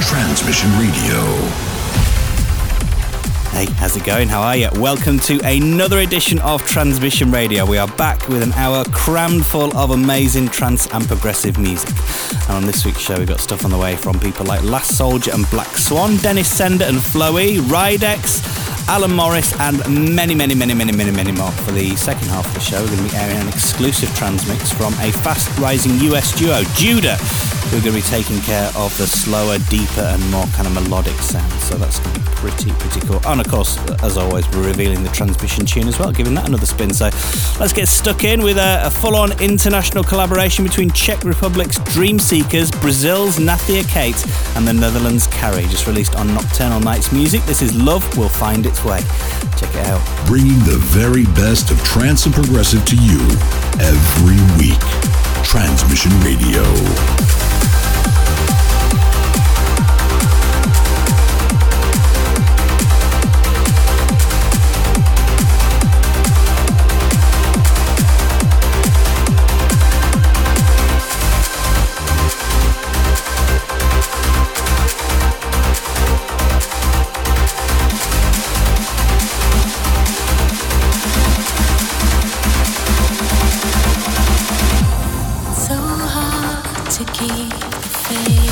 Transmission Radio. Hey, how's it going? How are you? Welcome to another edition of Transmission Radio. We are back with an hour crammed full of amazing trance and progressive music. And on this week's show, we've got stuff on the way from people like Last Soldier and Black Swan, Dennis Sender and Flowey, Ridex, Alan Morris, and many, many, many, many, many, many more. For the second half of the show, we're going to be airing an exclusive transmix from a fast rising US duo, Judah, who are going to be taking care of the slower, deeper, and more kind of melodic sound. So that's going to be pretty, pretty cool. And of course, as always, we're revealing the transmission tune as well, giving that another spin. So let's get stuck in with a, a full on international collaboration between Czech Republic's Dream Seekers, Brazil's Nathia Kate, and the Netherlands' Carrie, just released on Nocturnal Nights Music. This is Love Will Find Its Way. Check it out. Bringing the very best of trance and progressive to you every week. Transmission Radio. Keep the faith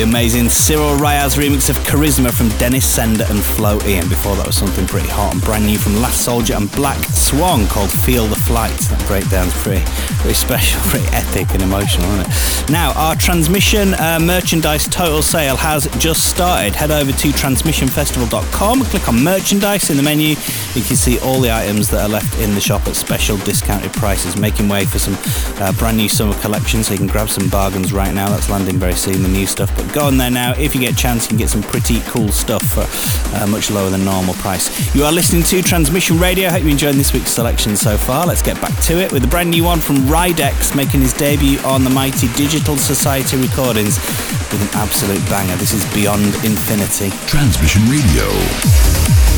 the amazing Cyril Ryaz remix of Charisma from Dennis Sender and Flo Ian. Before that was something pretty hot and brand new from Last Soldier and Black Swan called Feel the Flight. That breakdown's pretty, pretty special, pretty epic and emotional, isn't it? Now, our transmission uh, merchandise total sale has just started. Head over to transmissionfestival.com, click on merchandise in the menu. You can see all the items that are left in the shop at special discounted prices, making way for some uh, brand new summer collections so you can grab some bargains right now. That's landing very soon, the new stuff. But go on there now. If you get a chance, you can get some pretty cool stuff for uh, much lower than normal price. You are listening to Transmission Radio. Hope you're enjoying this week's selection so far. Let's get back to it with a brand new one from Rydex making his debut on the mighty Digital Society recordings with an absolute banger. This is Beyond Infinity. Transmission Radio.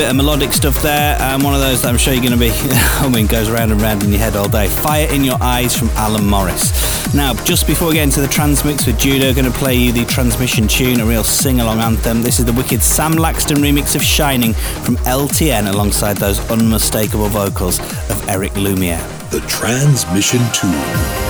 Bit of melodic stuff there. Um, one of those that I'm sure you're going to be, I mean, goes round and round in your head all day. Fire in Your Eyes from Alan Morris. Now, just before we get into the transmix with Judah, going to play you the transmission tune, a real sing along anthem. This is the wicked Sam Laxton remix of Shining from LTN alongside those unmistakable vocals of Eric Lumiere. The transmission tune.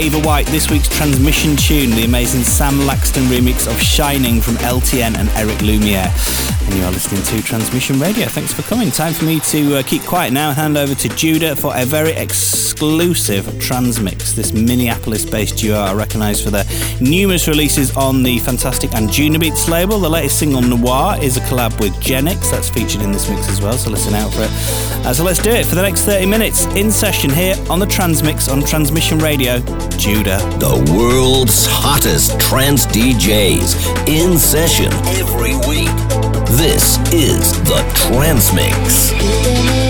Ava White, this week's transmission tune, the amazing Sam Laxton remix of Shining from LTN and Eric Lumiere. And you are listening to Transmission Radio. Thanks for coming. Time for me to uh, keep quiet now and hand over to Judah for a very exclusive transmix. This Minneapolis based duo are recognised for their numerous releases on the fantastic Anjunabeats label. The latest single, Noir, is a collab with Genix. That's featured in this mix as well, so listen out for it. Uh, so let's do it for the next 30 minutes in session here on the Transmix on Transmission Radio. Judah. The world's hottest trance DJs in session every week. This is the Transmix.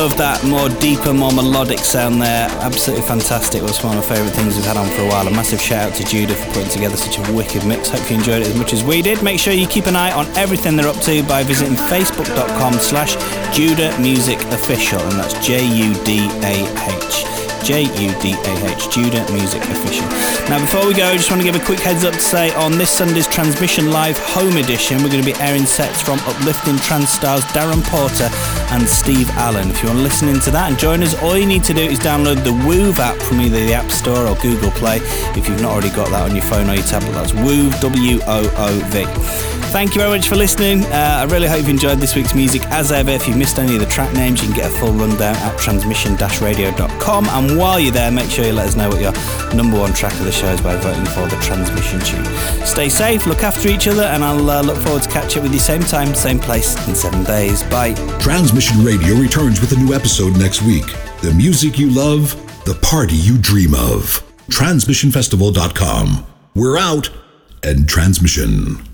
Love that more deeper, more melodic sound there. Absolutely fantastic. It was one of my favourite things we've had on for a while. A massive shout out to Judah for putting together such a wicked mix. Hope you enjoyed it as much as we did. Make sure you keep an eye on everything they're up to by visiting facebook.com slash Judah Music Official, and that's J-U-D-A-H. J U D A H, Judah Music Official. Now, before we go, I just want to give a quick heads up to say on this Sunday's Transmission Live Home Edition, we're going to be airing sets from uplifting trance stars Darren Porter and Steve Allen. If you want to listen into that and join us, all you need to do is download the Woov app from either the App Store or Google Play. If you've not already got that on your phone or your tablet, that's Woov, W O O V. Thank you very much for listening. Uh, I really hope you enjoyed this week's music. As ever, if you missed any of the track names, you can get a full rundown at transmission-radio.com. And while you're there, make sure you let us know what your number one track of the show is by voting for the transmission tune. Stay safe, look after each other, and I'll uh, look forward to catch up with you same time, same place in seven days. Bye. Transmission Radio returns with a new episode next week. The music you love, the party you dream of. TransmissionFestival.com. We're out and transmission.